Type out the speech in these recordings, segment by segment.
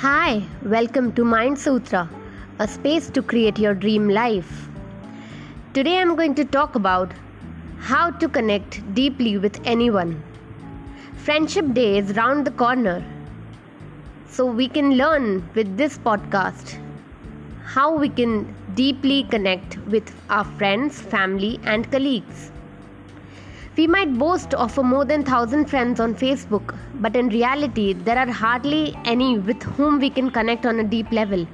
Hi, welcome to Mind Sutra, a space to create your dream life. Today I'm going to talk about how to connect deeply with anyone. Friendship Day is round the corner, so we can learn with this podcast how we can deeply connect with our friends, family, and colleagues. We might boast of more than 1000 friends on Facebook, but in reality, there are hardly any with whom we can connect on a deep level.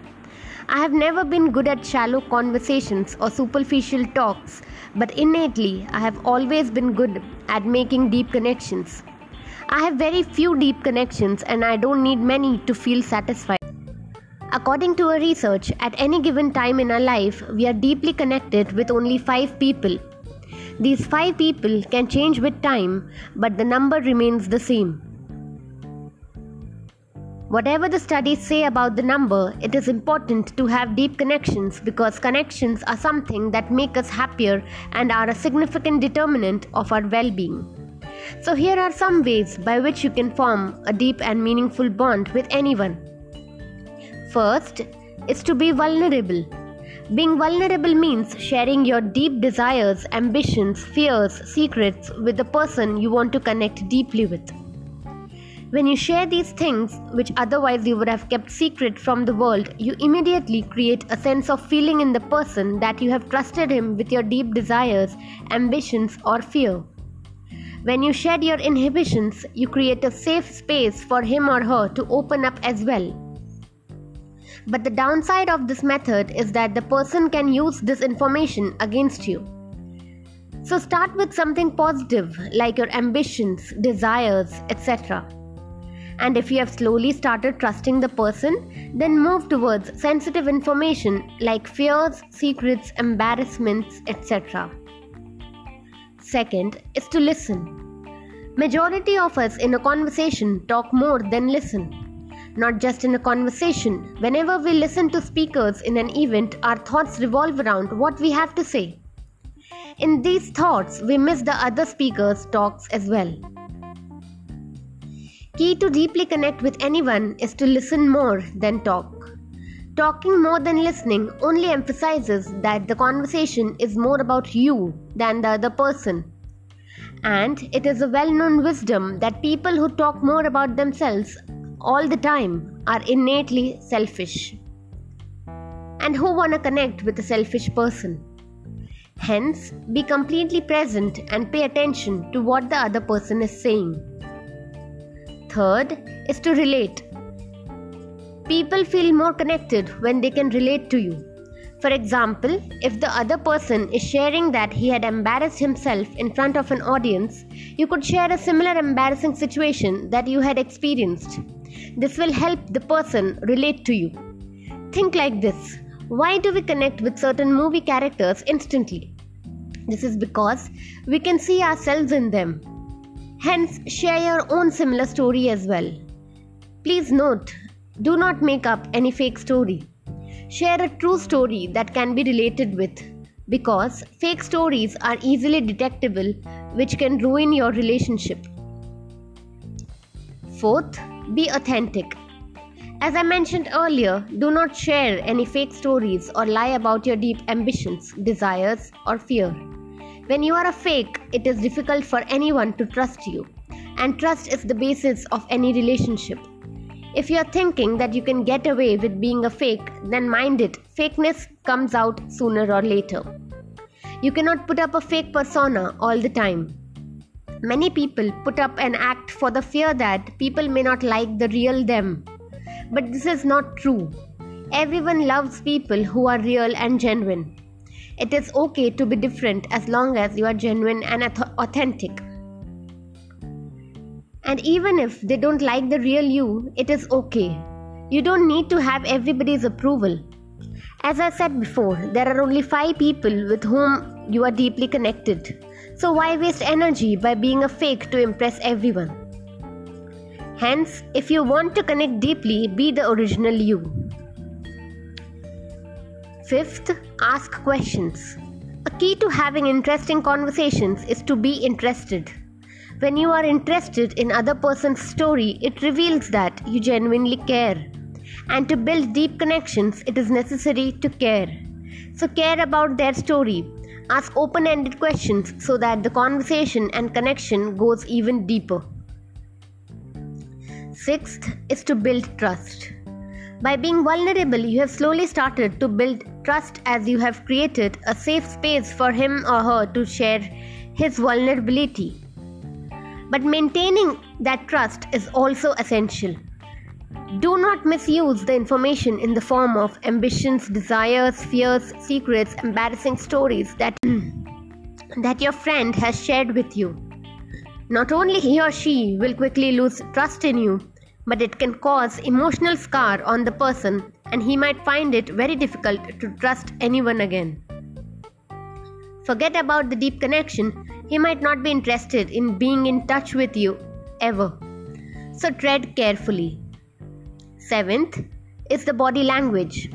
I have never been good at shallow conversations or superficial talks, but innately, I have always been good at making deep connections. I have very few deep connections and I don't need many to feel satisfied. According to a research, at any given time in our life, we are deeply connected with only 5 people these five people can change with time, but the number remains the same. Whatever the studies say about the number, it is important to have deep connections because connections are something that make us happier and are a significant determinant of our well being. So, here are some ways by which you can form a deep and meaningful bond with anyone. First is to be vulnerable. Being vulnerable means sharing your deep desires, ambitions, fears, secrets with the person you want to connect deeply with. When you share these things, which otherwise you would have kept secret from the world, you immediately create a sense of feeling in the person that you have trusted him with your deep desires, ambitions, or fear. When you shed your inhibitions, you create a safe space for him or her to open up as well. But the downside of this method is that the person can use this information against you. So start with something positive like your ambitions, desires, etc. And if you have slowly started trusting the person, then move towards sensitive information like fears, secrets, embarrassments, etc. Second is to listen. Majority of us in a conversation talk more than listen not just in a conversation. Whenever we listen to speakers in an event, our thoughts revolve around what we have to say. In these thoughts, we miss the other speaker's talks as well. Key to deeply connect with anyone is to listen more than talk. Talking more than listening only emphasizes that the conversation is more about you than the other person. And it is a well known wisdom that people who talk more about themselves all the time are innately selfish. And who want to connect with a selfish person? Hence, be completely present and pay attention to what the other person is saying. Third is to relate. People feel more connected when they can relate to you. For example, if the other person is sharing that he had embarrassed himself in front of an audience, you could share a similar embarrassing situation that you had experienced. This will help the person relate to you. Think like this Why do we connect with certain movie characters instantly? This is because we can see ourselves in them. Hence, share your own similar story as well. Please note, do not make up any fake story. Share a true story that can be related with because fake stories are easily detectable, which can ruin your relationship. Fourth, be authentic. As I mentioned earlier, do not share any fake stories or lie about your deep ambitions, desires, or fear. When you are a fake, it is difficult for anyone to trust you, and trust is the basis of any relationship. If you are thinking that you can get away with being a fake, then mind it, fakeness comes out sooner or later. You cannot put up a fake persona all the time. Many people put up an act for the fear that people may not like the real them. But this is not true. Everyone loves people who are real and genuine. It is okay to be different as long as you are genuine and authentic. And even if they don't like the real you, it is okay. You don't need to have everybody's approval. As I said before, there are only five people with whom you are deeply connected. So why waste energy by being a fake to impress everyone? Hence, if you want to connect deeply, be the original you. Fifth, ask questions. A key to having interesting conversations is to be interested. When you are interested in other person's story, it reveals that you genuinely care. And to build deep connections, it is necessary to care. So, care about their story. Ask open ended questions so that the conversation and connection goes even deeper. Sixth is to build trust. By being vulnerable, you have slowly started to build trust as you have created a safe space for him or her to share his vulnerability. But maintaining that trust is also essential. Do not misuse the information in the form of ambitions, desires, fears, secrets, embarrassing stories that, that your friend has shared with you. Not only he or she will quickly lose trust in you, but it can cause emotional scar on the person and he might find it very difficult to trust anyone again. Forget about the deep connection, he might not be interested in being in touch with you ever. So tread carefully. Seventh is the body language.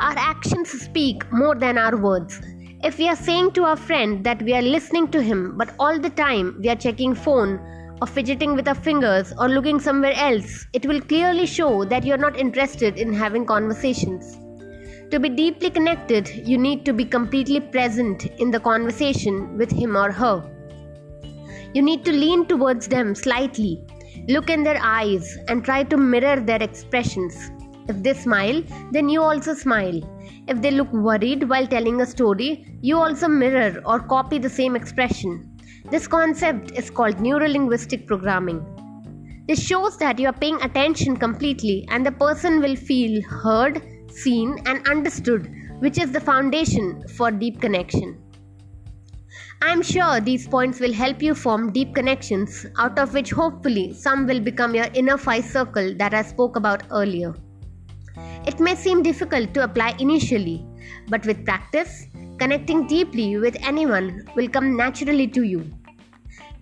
Our actions speak more than our words. If we are saying to our friend that we are listening to him, but all the time we are checking phone or fidgeting with our fingers or looking somewhere else, it will clearly show that you're not interested in having conversations. To be deeply connected, you need to be completely present in the conversation with him or her. You need to lean towards them slightly, look in their eyes, and try to mirror their expressions. If they smile, then you also smile. If they look worried while telling a story, you also mirror or copy the same expression. This concept is called neurolinguistic programming. This shows that you are paying attention completely and the person will feel heard, seen, and understood, which is the foundation for deep connection. I am sure these points will help you form deep connections, out of which hopefully some will become your inner five circle that I spoke about earlier. It may seem difficult to apply initially, but with practice, connecting deeply with anyone will come naturally to you.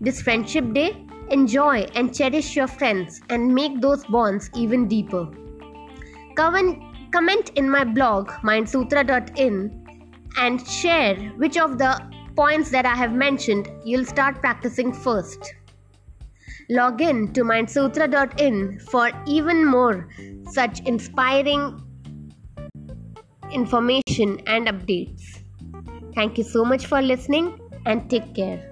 This Friendship Day, enjoy and cherish your friends and make those bonds even deeper. Comment in my blog mindsutra.in and share which of the points that I have mentioned you'll start practicing first. Log in to mindsutra.in for even more such inspiring information and updates. Thank you so much for listening and take care.